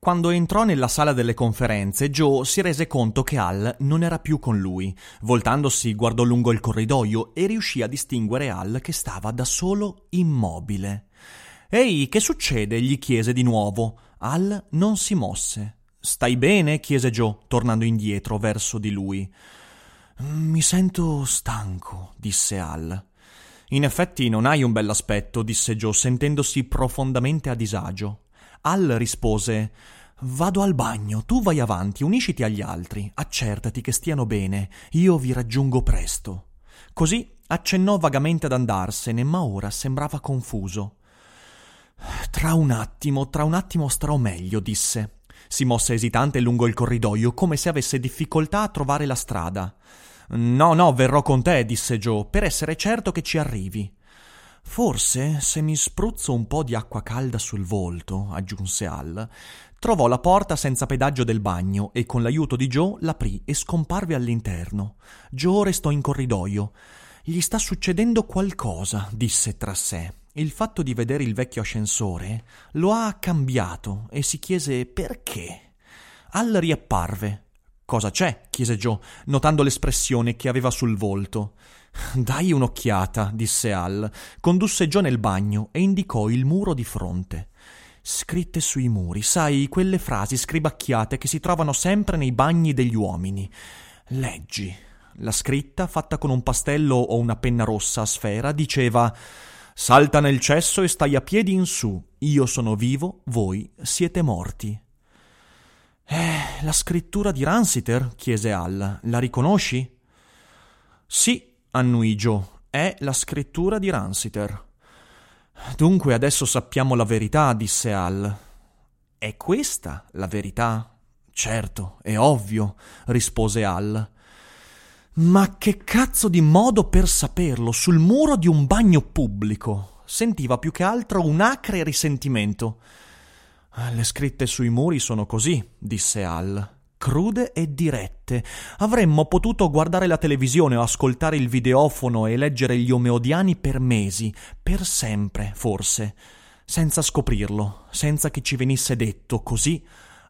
Quando entrò nella sala delle conferenze, Joe si rese conto che Al non era più con lui. Voltandosi, guardò lungo il corridoio e riuscì a distinguere Al che stava da solo immobile. Ehi, che succede? gli chiese di nuovo. Al non si mosse. Stai bene? chiese Joe, tornando indietro verso di lui. Mi sento stanco, disse Al. In effetti non hai un bell'aspetto, disse Joe, sentendosi profondamente a disagio. Al rispose Vado al bagno, tu vai avanti, unisciti agli altri, accertati che stiano bene, io vi raggiungo presto. Così accennò vagamente ad andarsene, ma ora sembrava confuso. Tra un attimo, tra un attimo starò meglio, disse. Si mosse esitante lungo il corridoio, come se avesse difficoltà a trovare la strada. No, no, verrò con te, disse Joe, per essere certo che ci arrivi. Forse, se mi spruzzo un po' di acqua calda sul volto, aggiunse Al, trovò la porta senza pedaggio del bagno e con l'aiuto di Joe l'aprì e scomparve all'interno. Joe restò in corridoio. Gli sta succedendo qualcosa, disse tra sé. Il fatto di vedere il vecchio ascensore lo ha cambiato e si chiese perché. Al riapparve. Cosa c'è? chiese Joe, notando l'espressione che aveva sul volto. Dai un'occhiata, disse Al. Condusse Joe nel bagno e indicò il muro di fronte. Scritte sui muri, sai, quelle frasi scribacchiate che si trovano sempre nei bagni degli uomini. Leggi. La scritta, fatta con un pastello o una penna rossa a sfera, diceva Salta nel cesso e stai a piedi in su. Io sono vivo, voi siete morti. Eh, la scrittura di Ransiter? chiese Al. La riconosci? Sì, annui Joe. È la scrittura di Ransiter. Dunque adesso sappiamo la verità, disse Al. È questa la verità? Certo, è ovvio, rispose Al. Ma che cazzo di modo per saperlo sul muro di un bagno pubblico? Sentiva più che altro un acre risentimento. Le scritte sui muri sono così, disse Al crude e dirette. Avremmo potuto guardare la televisione o ascoltare il videofono e leggere gli omeodiani per mesi, per sempre, forse, senza scoprirlo, senza che ci venisse detto così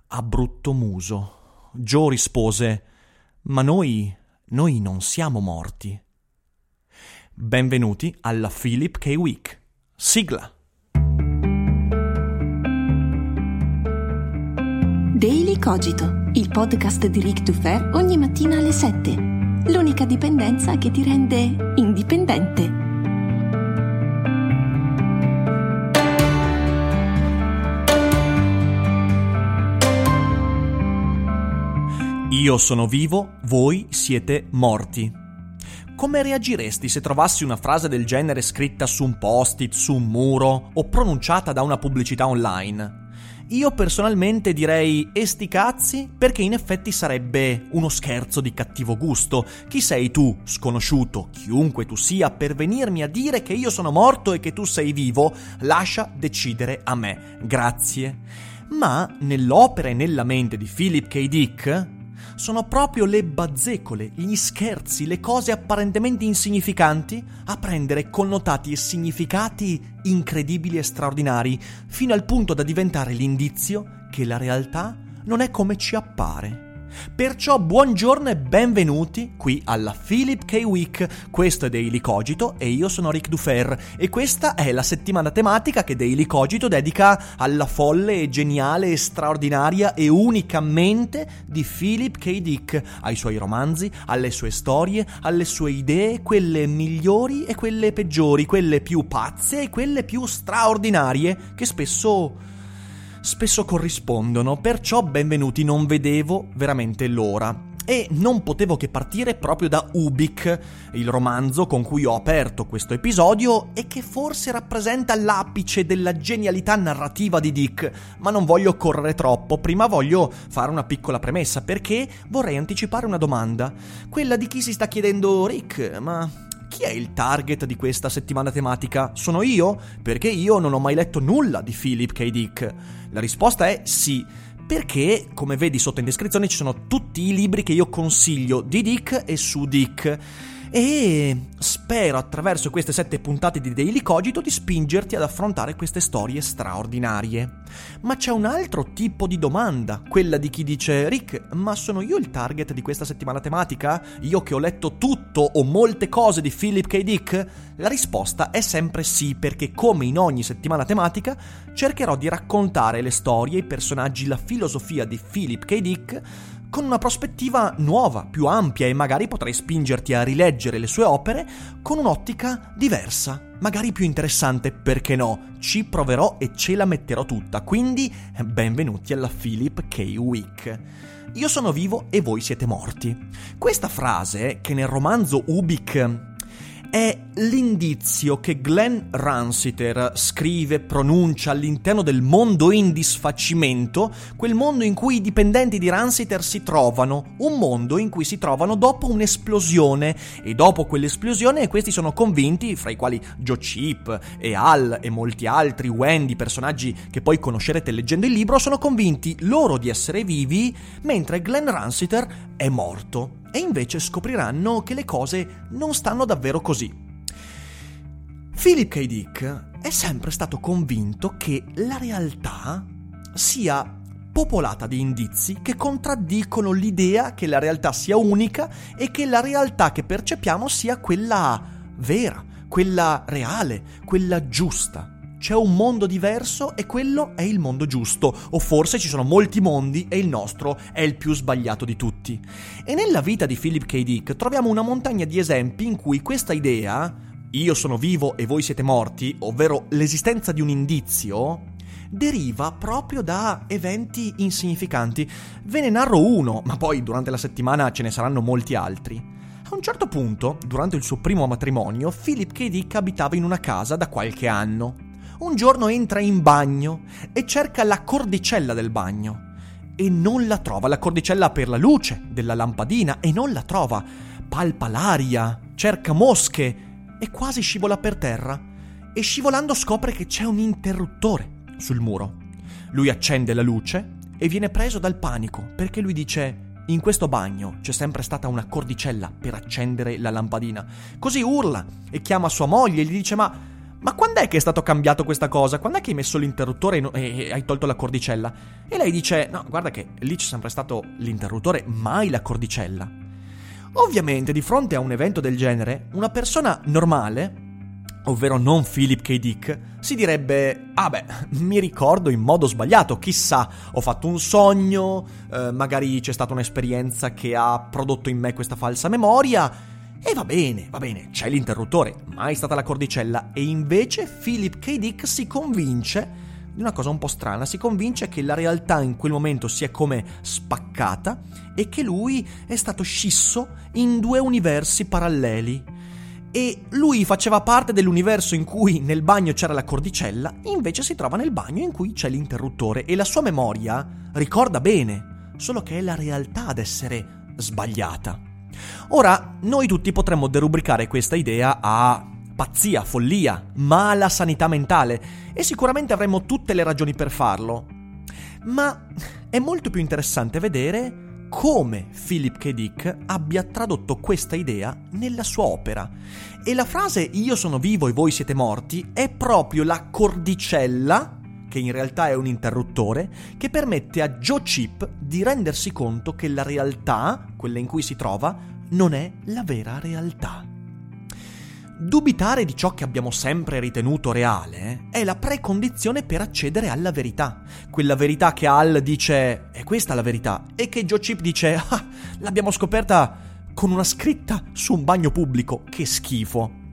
a brutto muso. Joe rispose: Ma noi, noi non siamo morti. Benvenuti alla Philip K. Week. Sigla. Daily Cogito il podcast di Rick Dufer ogni mattina alle 7. L'unica dipendenza che ti rende indipendente. Io sono vivo, voi siete morti. Come reagiresti se trovassi una frase del genere scritta su un post-it, su un muro o pronunciata da una pubblicità online? Io personalmente direi esti cazzi perché in effetti sarebbe uno scherzo di cattivo gusto. Chi sei tu, sconosciuto, chiunque tu sia, per venirmi a dire che io sono morto e che tu sei vivo? Lascia decidere a me. Grazie. Ma nell'opera e nella mente di Philip K. Dick sono proprio le bazzecole, gli scherzi, le cose apparentemente insignificanti a prendere connotati e significati incredibili e straordinari, fino al punto da diventare l'indizio che la realtà non è come ci appare. Perciò buongiorno e benvenuti qui alla Philip K. Week. Questo è Daily Cogito e io sono Rick Dufer e questa è la settimana tematica che Daily Cogito dedica alla folle e geniale straordinaria e unica mente di Philip K. Dick, ai suoi romanzi, alle sue storie, alle sue idee, quelle migliori e quelle peggiori, quelle più pazze e quelle più straordinarie che spesso spesso corrispondono, perciò benvenuti, non vedevo veramente l'ora. e non potevo che partire proprio da Ubik, il romanzo con cui ho aperto questo episodio e che forse rappresenta l'apice della genialità narrativa di Dick, ma non voglio correre troppo, prima voglio fare una piccola premessa perché vorrei anticipare una domanda, quella di chi si sta chiedendo Rick, ma chi è il target di questa settimana tematica? Sono io? Perché io non ho mai letto nulla di Philip K. Dick. La risposta è sì perché, come vedi sotto in descrizione, ci sono tutti i libri che io consiglio di Dick e su Dick. E spero attraverso queste sette puntate di Daily Cogito di spingerti ad affrontare queste storie straordinarie. Ma c'è un altro tipo di domanda, quella di chi dice Rick, ma sono io il target di questa settimana tematica? Io che ho letto tutto o molte cose di Philip K. Dick? La risposta è sempre sì, perché come in ogni settimana tematica cercherò di raccontare le storie, i personaggi, la filosofia di Philip K. Dick con una prospettiva nuova, più ampia e magari potrei spingerti a rileggere le sue opere con un'ottica diversa, magari più interessante, perché no? Ci proverò e ce la metterò tutta, quindi benvenuti alla Philip K. Week. Io sono vivo e voi siete morti. Questa frase, che nel romanzo Ubik è l'indizio che Glenn Ransiter scrive, pronuncia all'interno del mondo in disfacimento, quel mondo in cui i dipendenti di Ransiter si trovano, un mondo in cui si trovano dopo un'esplosione. E dopo quell'esplosione questi sono convinti, fra i quali Joe Chip e Al e molti altri, Wendy, personaggi che poi conoscerete leggendo il libro, sono convinti loro di essere vivi, mentre Glenn Ransiter è morto e invece scopriranno che le cose non stanno davvero così. Philip K. Dick è sempre stato convinto che la realtà sia popolata di indizi che contraddicono l'idea che la realtà sia unica e che la realtà che percepiamo sia quella vera, quella reale, quella giusta c'è un mondo diverso e quello è il mondo giusto, o forse ci sono molti mondi e il nostro è il più sbagliato di tutti. E nella vita di Philip K. Dick troviamo una montagna di esempi in cui questa idea, io sono vivo e voi siete morti, ovvero l'esistenza di un indizio, deriva proprio da eventi insignificanti. Ve ne narro uno, ma poi durante la settimana ce ne saranno molti altri. A un certo punto, durante il suo primo matrimonio, Philip K. Dick abitava in una casa da qualche anno un giorno entra in bagno e cerca la cordicella del bagno e non la trova, la cordicella per la luce della lampadina e non la trova. Palpa l'aria, cerca mosche e quasi scivola per terra e scivolando scopre che c'è un interruttore sul muro. Lui accende la luce e viene preso dal panico perché lui dice in questo bagno c'è sempre stata una cordicella per accendere la lampadina. Così urla e chiama sua moglie e gli dice ma ma quando è che è stato cambiato questa cosa? Quando è che hai messo l'interruttore e, hai tolto la cordicella? E lei dice, no, guarda che lì c'è sempre stato l'interruttore, mai la cordicella. Ovviamente, di fronte a un evento del genere, una persona normale, ovvero non Philip K. Dick, si direbbe, ah beh, mi ricordo in modo sbagliato, chissà, ho fatto un sogno, eh, magari c'è stata un'esperienza che ha prodotto in me questa falsa memoria, e va bene, va bene, c'è l'interruttore, mai stata la cordicella, e invece Philip K. Dick si convince di una cosa un po' strana, si convince che la realtà in quel momento si è come spaccata e che lui è stato scisso in due universi paralleli. E lui faceva parte dell'universo in cui nel bagno c'era la cordicella, invece si trova nel bagno in cui c'è l'interruttore e la sua memoria ricorda bene, solo che è la realtà ad essere sbagliata. Ora, noi tutti potremmo derubricare questa idea a pazzia, follia, mala sanità mentale e sicuramente avremmo tutte le ragioni per farlo. Ma è molto più interessante vedere come Philip K. Dick abbia tradotto questa idea nella sua opera. E la frase io sono vivo e voi siete morti è proprio la cordicella che in realtà è un interruttore, che permette a Joe Chip di rendersi conto che la realtà, quella in cui si trova, non è la vera realtà. Dubitare di ciò che abbiamo sempre ritenuto reale è la precondizione per accedere alla verità. Quella verità che Al dice è questa la verità e che Joe Chip dice ah, l'abbiamo scoperta con una scritta su un bagno pubblico, che schifo.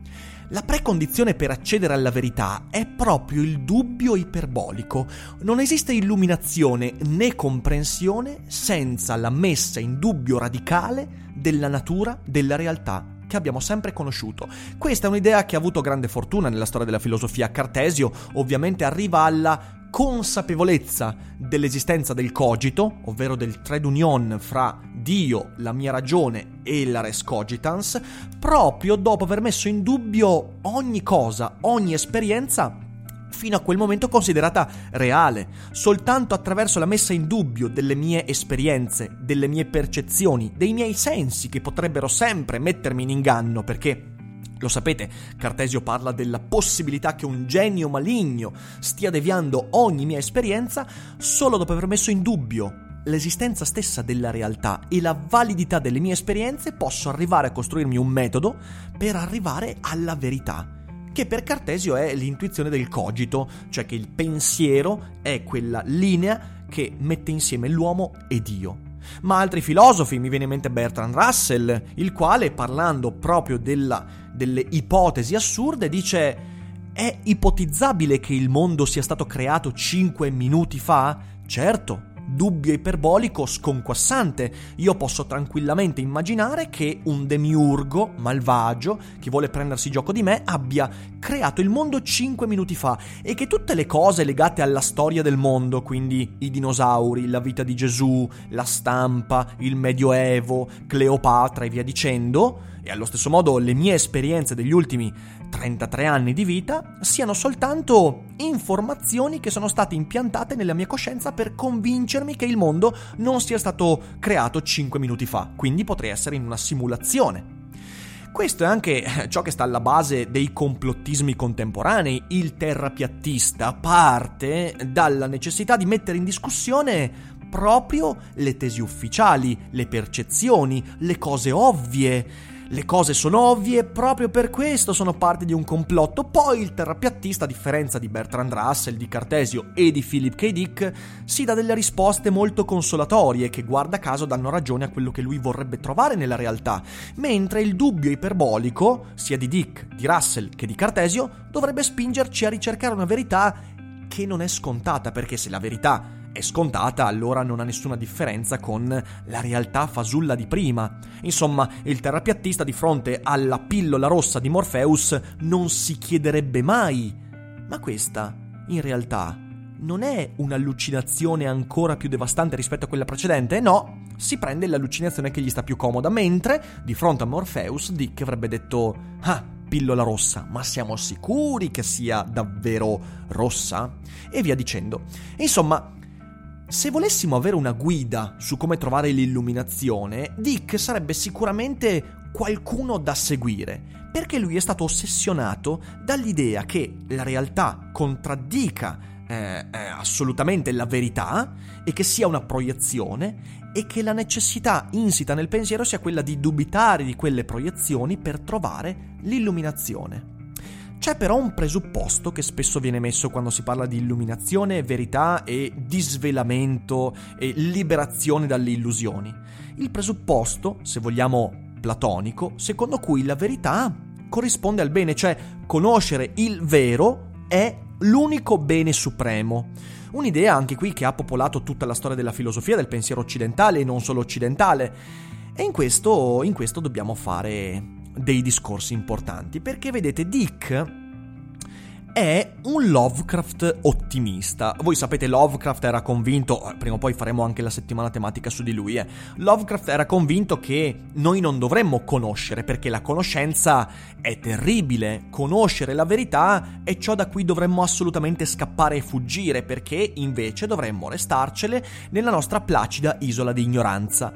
La precondizione per accedere alla verità è proprio il dubbio iperbolico. Non esiste illuminazione né comprensione senza la messa in dubbio radicale della natura della realtà che abbiamo sempre conosciuto. Questa è un'idea che ha avuto grande fortuna nella storia della filosofia. Cartesio ovviamente arriva alla consapevolezza dell'esistenza del cogito, ovvero del trade union fra Dio, la mia ragione e la res cogitans, proprio dopo aver messo in dubbio ogni cosa, ogni esperienza fino a quel momento considerata reale. Soltanto attraverso la messa in dubbio delle mie esperienze, delle mie percezioni, dei miei sensi che potrebbero sempre mettermi in inganno perché lo sapete, Cartesio parla della possibilità che un genio maligno stia deviando ogni mia esperienza solo dopo aver messo in dubbio l'esistenza stessa della realtà e la validità delle mie esperienze posso arrivare a costruirmi un metodo per arrivare alla verità che per Cartesio è l'intuizione del cogito, cioè che il pensiero è quella linea che mette insieme l'uomo e Dio. Ma altri filosofi, mi viene in mente Bertrand Russell, il quale, parlando proprio della, delle ipotesi assurde, dice è ipotizzabile che il mondo sia stato creato 5 minuti fa? Certo, dubbio iperbolico sconquassante. Io posso tranquillamente immaginare che un demiurgo malvagio che vuole prendersi gioco di me abbia creato il mondo 5 minuti fa e che tutte le cose legate alla storia del mondo, quindi i dinosauri, la vita di Gesù, la stampa, il Medioevo, Cleopatra e via dicendo, e allo stesso modo le mie esperienze degli ultimi 33 anni di vita siano soltanto informazioni che sono state impiantate nella mia coscienza per convincermi che il mondo non sia stato creato 5 minuti fa, quindi potrei essere in una simulazione. Questo è anche ciò che sta alla base dei complottismi contemporanei. Il terrapiattista parte dalla necessità di mettere in discussione proprio le tesi ufficiali, le percezioni, le cose ovvie le cose sono ovvie, proprio per questo sono parte di un complotto. Poi il terrapiattista, a differenza di Bertrand Russell, di Cartesio e di Philip K. Dick, si dà delle risposte molto consolatorie che guarda caso danno ragione a quello che lui vorrebbe trovare nella realtà, mentre il dubbio iperbolico, sia di Dick, di Russell che di Cartesio, dovrebbe spingerci a ricercare una verità che non è scontata, perché se la verità è scontata, allora non ha nessuna differenza con la realtà fasulla di prima. Insomma, il terrapiattista di fronte alla pillola rossa di Morpheus non si chiederebbe mai: ma questa, in realtà, non è un'allucinazione ancora più devastante rispetto a quella precedente? No, si prende l'allucinazione che gli sta più comoda, mentre di fronte a Morpheus Dick avrebbe detto: Ah, pillola rossa, ma siamo sicuri che sia davvero rossa? E via dicendo. Insomma, se volessimo avere una guida su come trovare l'illuminazione, Dick sarebbe sicuramente qualcuno da seguire, perché lui è stato ossessionato dall'idea che la realtà contraddica eh, eh, assolutamente la verità e che sia una proiezione e che la necessità insita nel pensiero sia quella di dubitare di quelle proiezioni per trovare l'illuminazione. C'è però un presupposto che spesso viene messo quando si parla di illuminazione, verità e disvelamento e liberazione dalle illusioni. Il presupposto, se vogliamo platonico, secondo cui la verità corrisponde al bene, cioè conoscere il vero è l'unico bene supremo. Un'idea anche qui che ha popolato tutta la storia della filosofia, del pensiero occidentale e non solo occidentale. E in questo, in questo dobbiamo fare dei discorsi importanti, perché vedete Dick è un Lovecraft ottimista. Voi sapete Lovecraft era convinto, eh, prima o poi faremo anche la settimana tematica su di lui, eh. Lovecraft era convinto che noi non dovremmo conoscere perché la conoscenza è terribile, conoscere la verità è ciò da cui dovremmo assolutamente scappare e fuggire perché invece dovremmo restarcele nella nostra placida isola di ignoranza.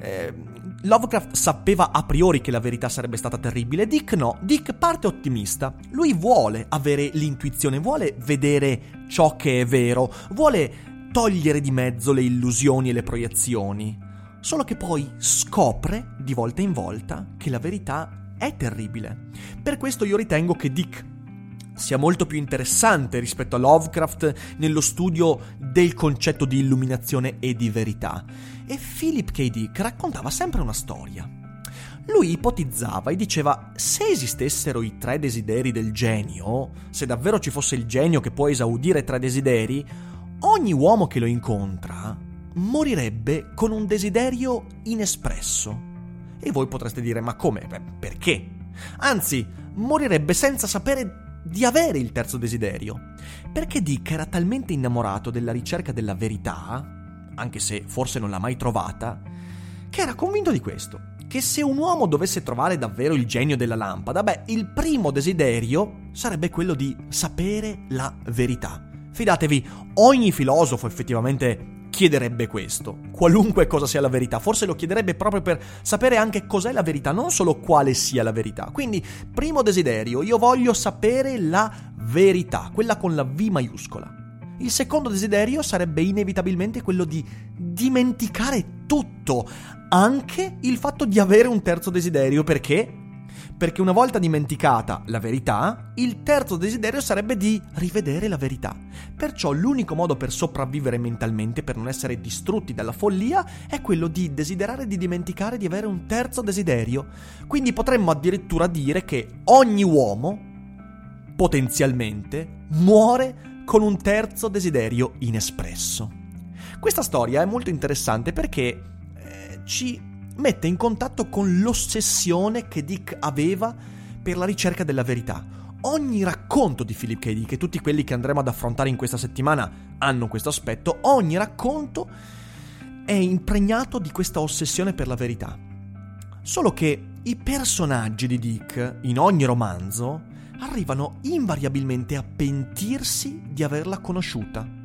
Eh, Lovecraft sapeva a priori che la verità sarebbe stata terribile, Dick no, Dick parte ottimista, lui vuole avere l'intuizione, vuole vedere ciò che è vero, vuole togliere di mezzo le illusioni e le proiezioni, solo che poi scopre di volta in volta che la verità è terribile. Per questo io ritengo che Dick sia molto più interessante rispetto a Lovecraft nello studio del concetto di illuminazione e di verità. E Philip K. Dick raccontava sempre una storia. Lui ipotizzava e diceva se esistessero i tre desideri del genio, se davvero ci fosse il genio che può esaudire tre desideri, ogni uomo che lo incontra morirebbe con un desiderio inespresso. E voi potreste dire ma come? Beh, perché? Anzi, morirebbe senza sapere di avere il terzo desiderio. Perché Dick era talmente innamorato della ricerca della verità, anche se forse non l'ha mai trovata, che era convinto di questo, che se un uomo dovesse trovare davvero il genio della lampada, beh, il primo desiderio sarebbe quello di sapere la verità. Fidatevi, ogni filosofo effettivamente chiederebbe questo, qualunque cosa sia la verità, forse lo chiederebbe proprio per sapere anche cos'è la verità, non solo quale sia la verità. Quindi, primo desiderio, io voglio sapere la verità, quella con la V maiuscola. Il secondo desiderio sarebbe inevitabilmente quello di dimenticare tutto, anche il fatto di avere un terzo desiderio, perché perché una volta dimenticata la verità, il terzo desiderio sarebbe di rivedere la verità. Perciò l'unico modo per sopravvivere mentalmente, per non essere distrutti dalla follia, è quello di desiderare di dimenticare di avere un terzo desiderio. Quindi potremmo addirittura dire che ogni uomo, potenzialmente, muore con un terzo desiderio inespresso. Questa storia è molto interessante perché eh, ci mette in contatto con l'ossessione che Dick aveva per la ricerca della verità. Ogni racconto di Philip K. Dick e tutti quelli che andremo ad affrontare in questa settimana hanno questo aspetto, ogni racconto è impregnato di questa ossessione per la verità. Solo che i personaggi di Dick, in ogni romanzo, arrivano invariabilmente a pentirsi di averla conosciuta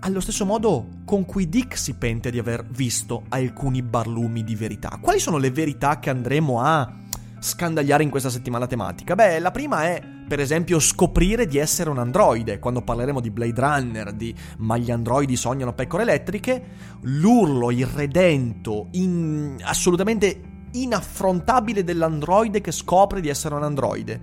allo stesso modo con cui Dick si pente di aver visto alcuni barlumi di verità. Quali sono le verità che andremo a scandagliare in questa settimana tematica? Beh, la prima è, per esempio, scoprire di essere un androide. Quando parleremo di Blade Runner, di Ma gli androidi sognano pecore elettriche, l'urlo irredento, in... assolutamente inaffrontabile dell'androide che scopre di essere un androide.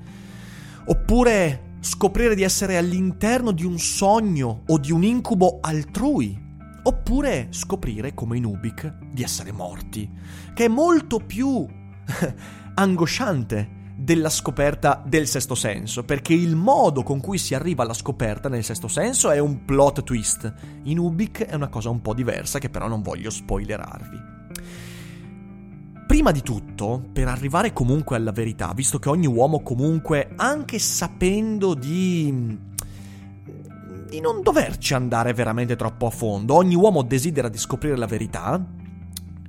Oppure scoprire di essere all'interno di un sogno o di un incubo altrui, oppure scoprire, come in Ubik, di essere morti, che è molto più angosciante della scoperta del sesto senso, perché il modo con cui si arriva alla scoperta nel sesto senso è un plot twist. In Ubik è una cosa un po' diversa che però non voglio spoilerarvi. Prima di tutto, per arrivare comunque alla verità, visto che ogni uomo comunque, anche sapendo di di non doverci andare veramente troppo a fondo, ogni uomo desidera di scoprire la verità,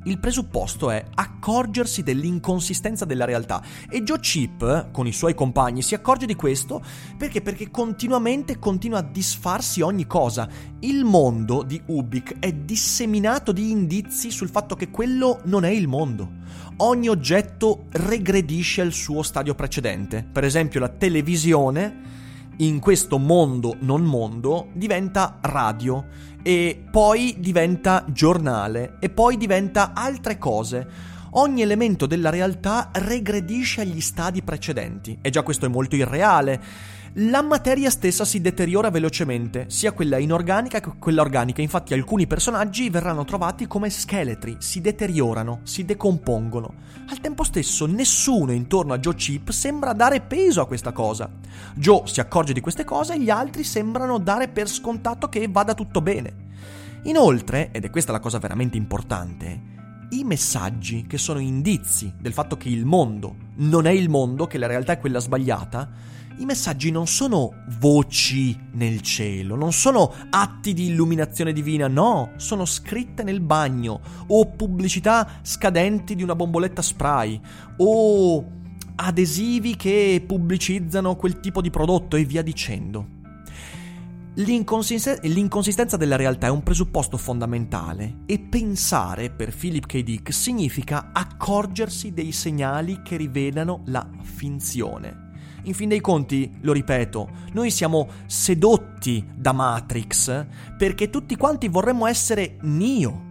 il presupposto è accorgersi dell'inconsistenza della realtà e Joe Chip, con i suoi compagni, si accorge di questo perché? Perché continuamente continua a disfarsi ogni cosa. Il mondo di Ubik è disseminato di indizi sul fatto che quello non è il mondo. Ogni oggetto regredisce al suo stadio precedente. Per esempio la televisione in questo mondo non mondo diventa radio e poi diventa giornale e poi diventa altre cose. Ogni elemento della realtà regredisce agli stadi precedenti e già questo è molto irreale. La materia stessa si deteriora velocemente, sia quella inorganica che quella organica, infatti alcuni personaggi verranno trovati come scheletri, si deteriorano, si decompongono. Al tempo stesso nessuno intorno a Joe Chip sembra dare peso a questa cosa. Joe si accorge di queste cose e gli altri sembrano dare per scontato che vada tutto bene. Inoltre, ed è questa la cosa veramente importante, i messaggi che sono indizi del fatto che il mondo non è il mondo, che la realtà è quella sbagliata, i messaggi non sono voci nel cielo, non sono atti di illuminazione divina, no, sono scritte nel bagno o pubblicità scadenti di una bomboletta spray o adesivi che pubblicizzano quel tipo di prodotto e via dicendo. L'inconsisten- l'inconsistenza della realtà è un presupposto fondamentale e pensare per Philip K. Dick significa accorgersi dei segnali che rivelano la finzione. In fin dei conti, lo ripeto, noi siamo sedotti da Matrix perché tutti quanti vorremmo essere Neo.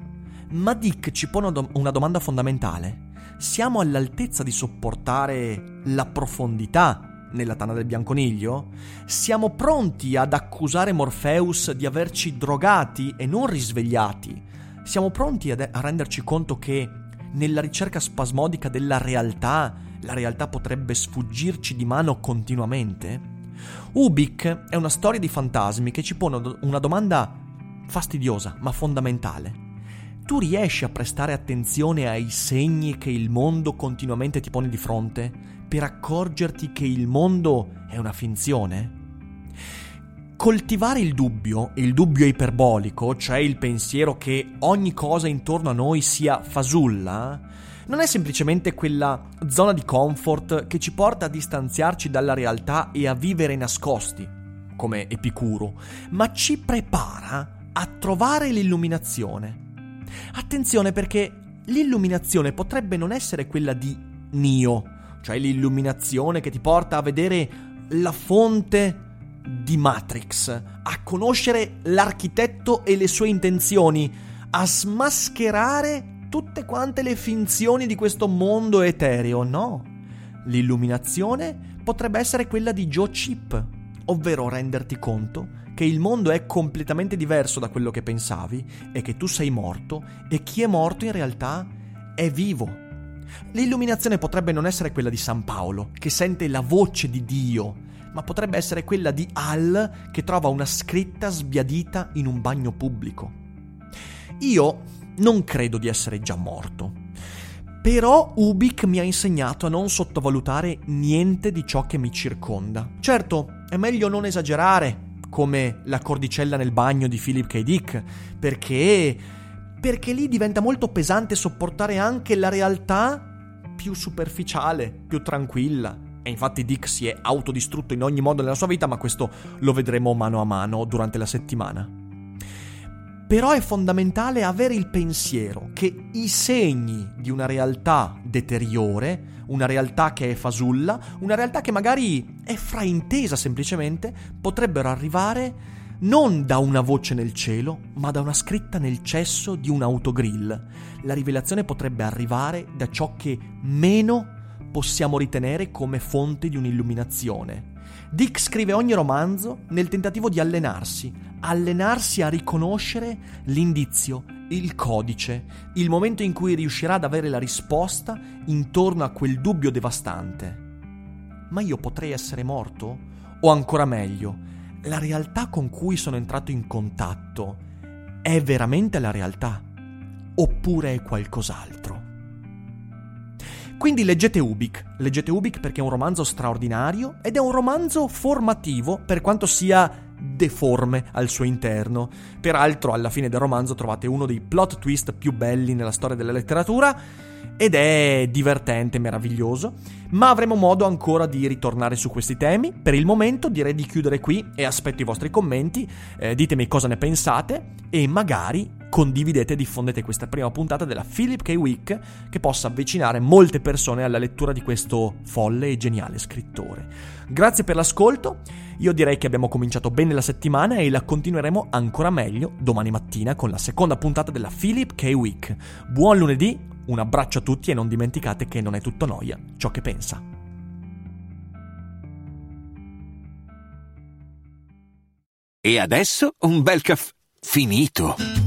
Ma Dick ci pone una domanda fondamentale. Siamo all'altezza di sopportare la profondità nella tana del bianconiglio? Siamo pronti ad accusare Morpheus di averci drogati e non risvegliati? Siamo pronti a renderci conto che nella ricerca spasmodica della realtà, la realtà potrebbe sfuggirci di mano continuamente? Ubik è una storia di fantasmi che ci pone una domanda fastidiosa ma fondamentale. Tu riesci a prestare attenzione ai segni che il mondo continuamente ti pone di fronte per accorgerti che il mondo è una finzione? Coltivare il dubbio, il dubbio iperbolico, cioè il pensiero che ogni cosa intorno a noi sia fasulla, non è semplicemente quella zona di comfort che ci porta a distanziarci dalla realtà e a vivere nascosti, come Epicuro, ma ci prepara a trovare l'illuminazione. Attenzione perché l'illuminazione potrebbe non essere quella di Nio, cioè l'illuminazione che ti porta a vedere la fonte di Matrix, a conoscere l'architetto e le sue intenzioni, a smascherare tutte quante le finzioni di questo mondo etereo, no. L'illuminazione potrebbe essere quella di Joe Chip, ovvero renderti conto che il mondo è completamente diverso da quello che pensavi e che tu sei morto e chi è morto in realtà è vivo. L'illuminazione potrebbe non essere quella di San Paolo, che sente la voce di Dio, ma potrebbe essere quella di Al, che trova una scritta sbiadita in un bagno pubblico. Io non credo di essere già morto. Però Ubik mi ha insegnato a non sottovalutare niente di ciò che mi circonda. Certo, è meglio non esagerare, come la cordicella nel bagno di Philip K. Dick, perché perché lì diventa molto pesante sopportare anche la realtà più superficiale, più tranquilla. E infatti Dick si è autodistrutto in ogni modo nella sua vita, ma questo lo vedremo mano a mano durante la settimana. Però è fondamentale avere il pensiero che i segni di una realtà deteriore, una realtà che è fasulla, una realtà che magari è fraintesa semplicemente, potrebbero arrivare non da una voce nel cielo, ma da una scritta nel cesso di un autogrill. La rivelazione potrebbe arrivare da ciò che meno possiamo ritenere come fonte di un'illuminazione. Dick scrive ogni romanzo nel tentativo di allenarsi, allenarsi a riconoscere l'indizio, il codice, il momento in cui riuscirà ad avere la risposta intorno a quel dubbio devastante. Ma io potrei essere morto? O ancora meglio, la realtà con cui sono entrato in contatto è veramente la realtà? Oppure è qualcos'altro? Quindi leggete Ubik, leggete Ubik perché è un romanzo straordinario ed è un romanzo formativo per quanto sia deforme al suo interno. Peraltro alla fine del romanzo trovate uno dei plot twist più belli nella storia della letteratura ed è divertente, meraviglioso, ma avremo modo ancora di ritornare su questi temi. Per il momento direi di chiudere qui e aspetto i vostri commenti, eh, ditemi cosa ne pensate e magari condividete e diffondete questa prima puntata della Philip K. Week che possa avvicinare molte persone alla lettura di questo folle e geniale scrittore. Grazie per l'ascolto, io direi che abbiamo cominciato bene la settimana e la continueremo ancora meglio domani mattina con la seconda puntata della Philip K. Week. Buon lunedì! Un abbraccio a tutti e non dimenticate che non è tutto noia ciò che pensa. E adesso un bel caffè finito.